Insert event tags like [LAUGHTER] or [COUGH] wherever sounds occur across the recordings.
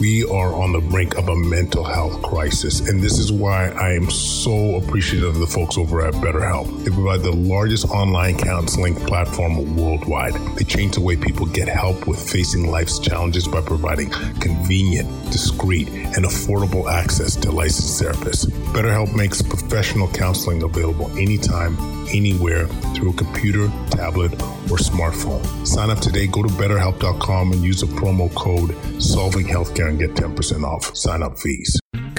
we are on the brink of a mental health crisis. And this is why I am so appreciative of the folks over at BetterHelp. They provide the largest online counseling platform worldwide. They change the way people get help with facing life's challenges by providing convenient, discreet, and affordable access to licensed therapists. BetterHelp makes professional counseling available anytime, anywhere through a computer, tablet, or smartphone. Sign up today. Go to betterhelp.com and use the promo code Solving Healthcare and get 10% off sign up fees.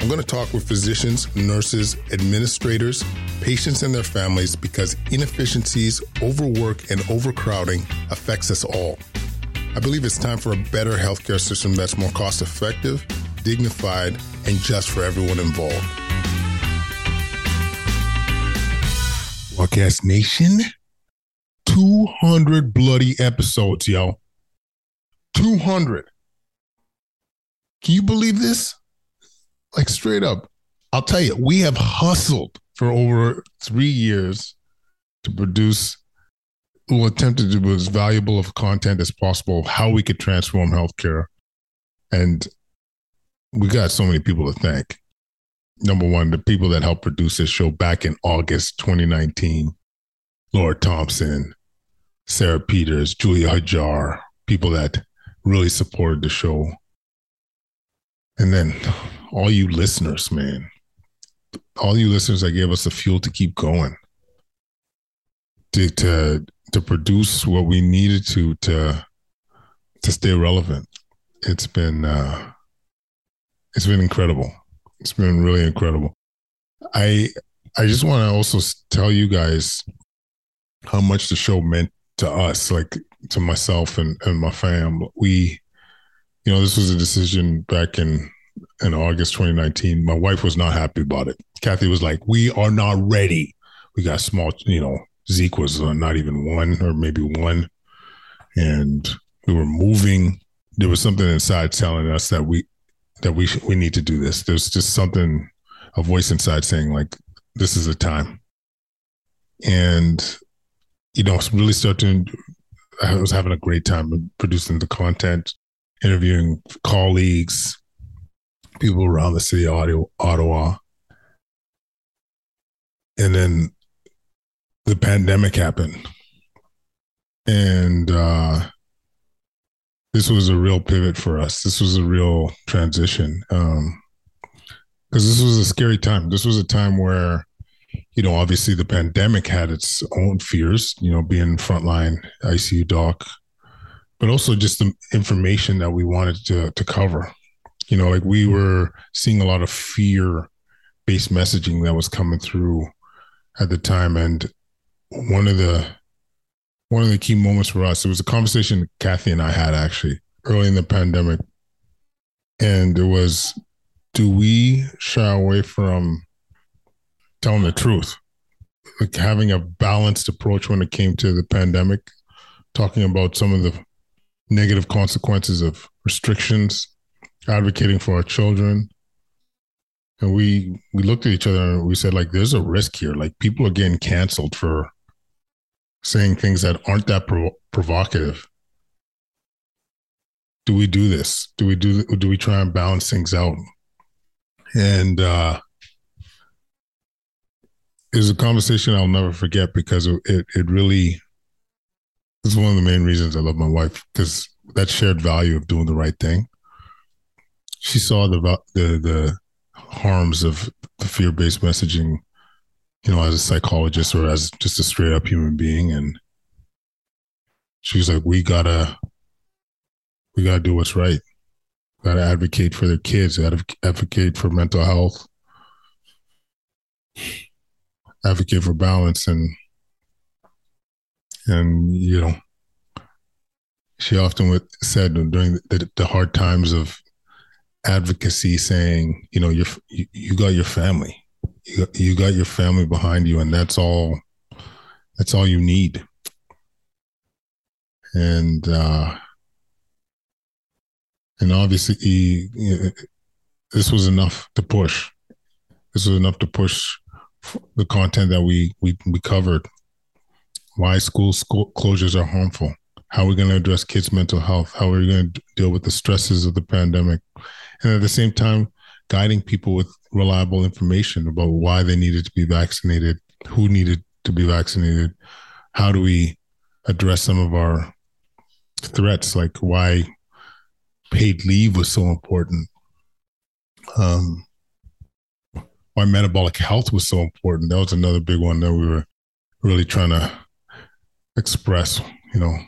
I'm going to talk with physicians, nurses, administrators, patients, and their families because inefficiencies, overwork, and overcrowding affects us all. I believe it's time for a better healthcare system that's more cost effective, dignified, and just for everyone involved. Podcast Nation, 200 bloody episodes, yo. 200. Can you believe this? Like straight up. I'll tell you, we have hustled for over three years to produce we'll attempt to do as valuable of content as possible, how we could transform healthcare. And we got so many people to thank number one, the people that helped produce this show back in August 2019, Laura Thompson, Sarah Peters, Julia Hajar, people that really supported the show. And then all you listeners, man, all you listeners that gave us the fuel to keep going, to, to, to produce what we needed to, to, to stay relevant. It's been, uh, it's been incredible. It's been really incredible. I I just want to also tell you guys how much the show meant to us, like to myself and, and my fam. We, you know, this was a decision back in in August 2019. My wife was not happy about it. Kathy was like, "We are not ready. We got small, you know, Zeke was uh, not even one or maybe one, and we were moving. There was something inside telling us that we that we we need to do this. There's just something, a voice inside saying like, this is the time. And you know, really starting. I was having a great time producing the content, interviewing colleagues, people around the city of Ottawa. And then the pandemic happened. And uh, this was a real pivot for us. This was a real transition. Um, because this was a scary time. This was a time where, you know, obviously the pandemic had its own fears, you know, being frontline ICU doc, but also just the information that we wanted to to cover. You know, like we were seeing a lot of fear based messaging that was coming through at the time. And one of the one of the key moments for us. It was a conversation Kathy and I had actually early in the pandemic. And it was do we shy away from telling the truth? Like having a balanced approach when it came to the pandemic, talking about some of the negative consequences of restrictions, advocating for our children. And we we looked at each other and we said, like, there's a risk here. Like people are getting canceled for saying things that aren't that pro- provocative do we do this do we do do we try and balance things out and uh is a conversation i'll never forget because it it really is one of the main reasons i love my wife because that shared value of doing the right thing she saw the the the harms of the fear-based messaging you know, as a psychologist or as just a straight up human being. And she's like, we gotta, we gotta do what's right. Gotta advocate for their kids. Gotta advocate for mental health. Advocate for balance and and you know she often said during the, the, hard times of advocacy saying you know you you got your family. You got, you got your family behind you and that's all that's all you need. And uh and obviously he, he, this was enough to push. This was enough to push the content that we we, we covered. Why school school closures are harmful. How we're we going to address kids mental health? How are we going to deal with the stresses of the pandemic and at the same time guiding people with reliable information about why they needed to be vaccinated, who needed to be vaccinated, how do we address some of our threats, like why paid leave was so important, um, why metabolic health was so important. That was another big one that we were really trying to express. You know,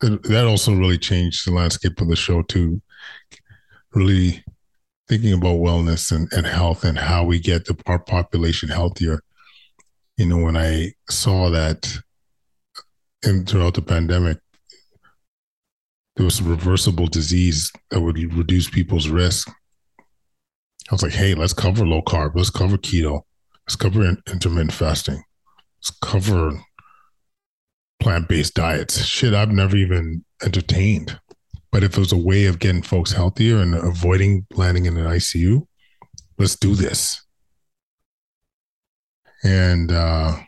that also really changed the landscape of the show too. Really thinking about wellness and, and health and how we get the, our population healthier. You know, when I saw that and throughout the pandemic, there was a reversible disease that would reduce people's risk. I was like, hey, let's cover low carb, let's cover keto, let's cover intermittent fasting, let's cover plant based diets. Shit, I've never even entertained. But if was a way of getting folks healthier and avoiding landing in an ICU, let's do this. And uh,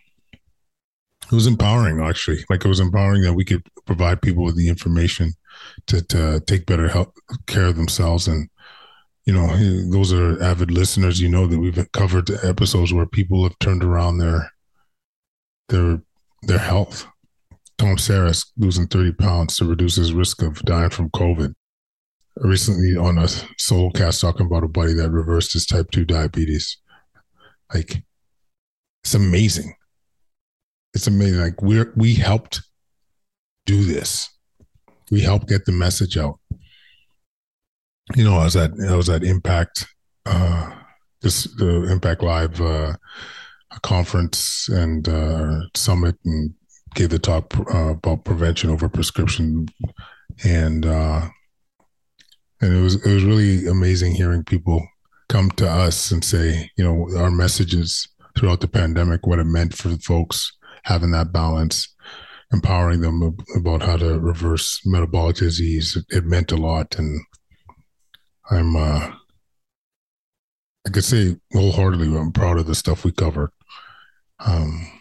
it was empowering, actually. Like it was empowering that we could provide people with the information to, to take better help, care of themselves. And, you know, those are avid listeners. You know that we've covered episodes where people have turned around their their their health Tom Saras losing 30 pounds to reduce his risk of dying from COVID. Recently on a solo cast talking about a buddy that reversed his type 2 diabetes. Like, it's amazing. It's amazing. Like we're we helped do this. We helped get the message out. You know, I was at I was at Impact, uh this the Impact Live uh conference and uh summit and gave the talk uh, about prevention over prescription, and uh, and it was it was really amazing hearing people come to us and say, you know, our messages throughout the pandemic, what it meant for folks having that balance, empowering them about how to reverse metabolic disease. It, it meant a lot, and I'm uh, I could say wholeheartedly, I'm proud of the stuff we covered. Um,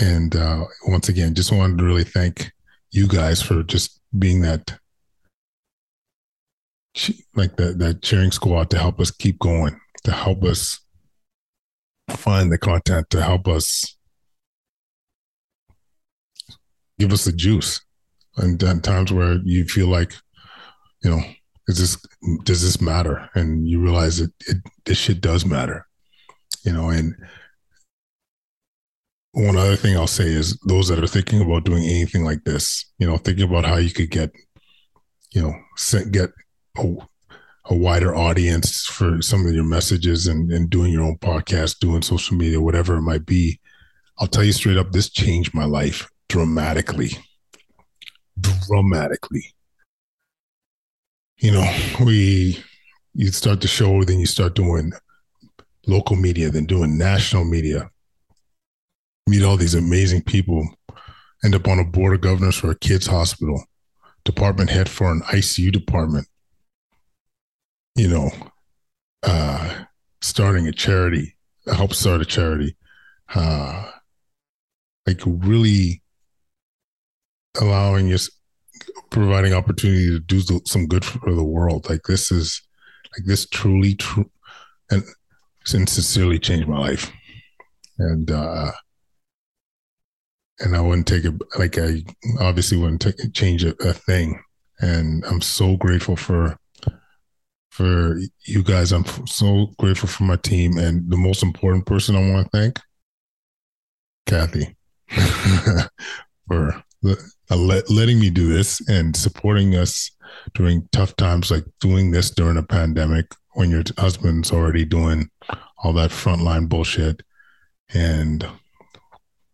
and uh, once again, just wanted to really thank you guys for just being that like that that cheering squad to help us keep going, to help us find the content, to help us give us the juice. And, and times where you feel like, you know, is this does this matter? And you realize that it, this shit does matter, you know, and one other thing I'll say is those that are thinking about doing anything like this, you know, thinking about how you could get, you know, get a, a wider audience for some of your messages and, and doing your own podcast, doing social media, whatever it might be. I'll tell you straight up, this changed my life dramatically. Dramatically. You know, we, you start the show, then you start doing local media, then doing national media meet all these amazing people, end up on a board of governors for a kids hospital, department head for an ICU department, you know, uh, starting a charity, help start a charity, uh, like really allowing us, providing opportunity to do some good for the world. Like this is, like this truly, true, and sincerely changed my life. And, uh, and I wouldn't take it like I obviously wouldn't take, change a, a thing. And I'm so grateful for for you guys. I'm so grateful for my team. And the most important person I want to thank, Kathy, [LAUGHS] for uh, letting me do this and supporting us during tough times, like doing this during a pandemic when your husband's already doing all that frontline bullshit. And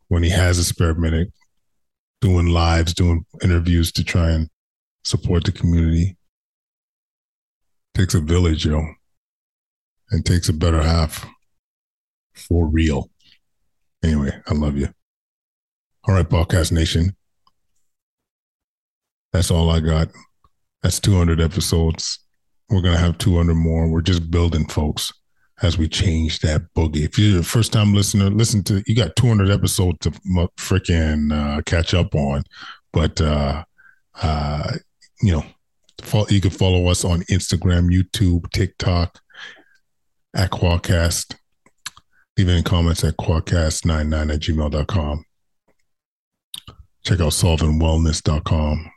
when he has a spare minute, doing lives, doing interviews to try and support the community. Takes a village, yo. And takes a better half. For real. Anyway, I love you. All right, Podcast Nation. That's all I got. That's 200 episodes. We're going to have 200 more. We're just building, folks, as we change that boogie. If you're a first time listener, listen to, you got 200 episodes to freaking uh, catch up on. But, uh, uh, you know, you can follow us on Instagram, YouTube, TikTok, at Quadcast. Leave any comments at quadcast99 at gmail.com. Check out solvingwellness.com.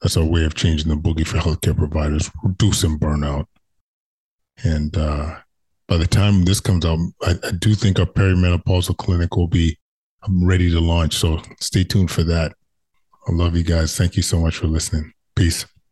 That's our way of changing the boogie for healthcare providers, reducing burnout. And uh, by the time this comes out, I, I do think our perimenopausal clinic will be um, ready to launch. So stay tuned for that. I love you guys. Thank you so much for listening. Peace.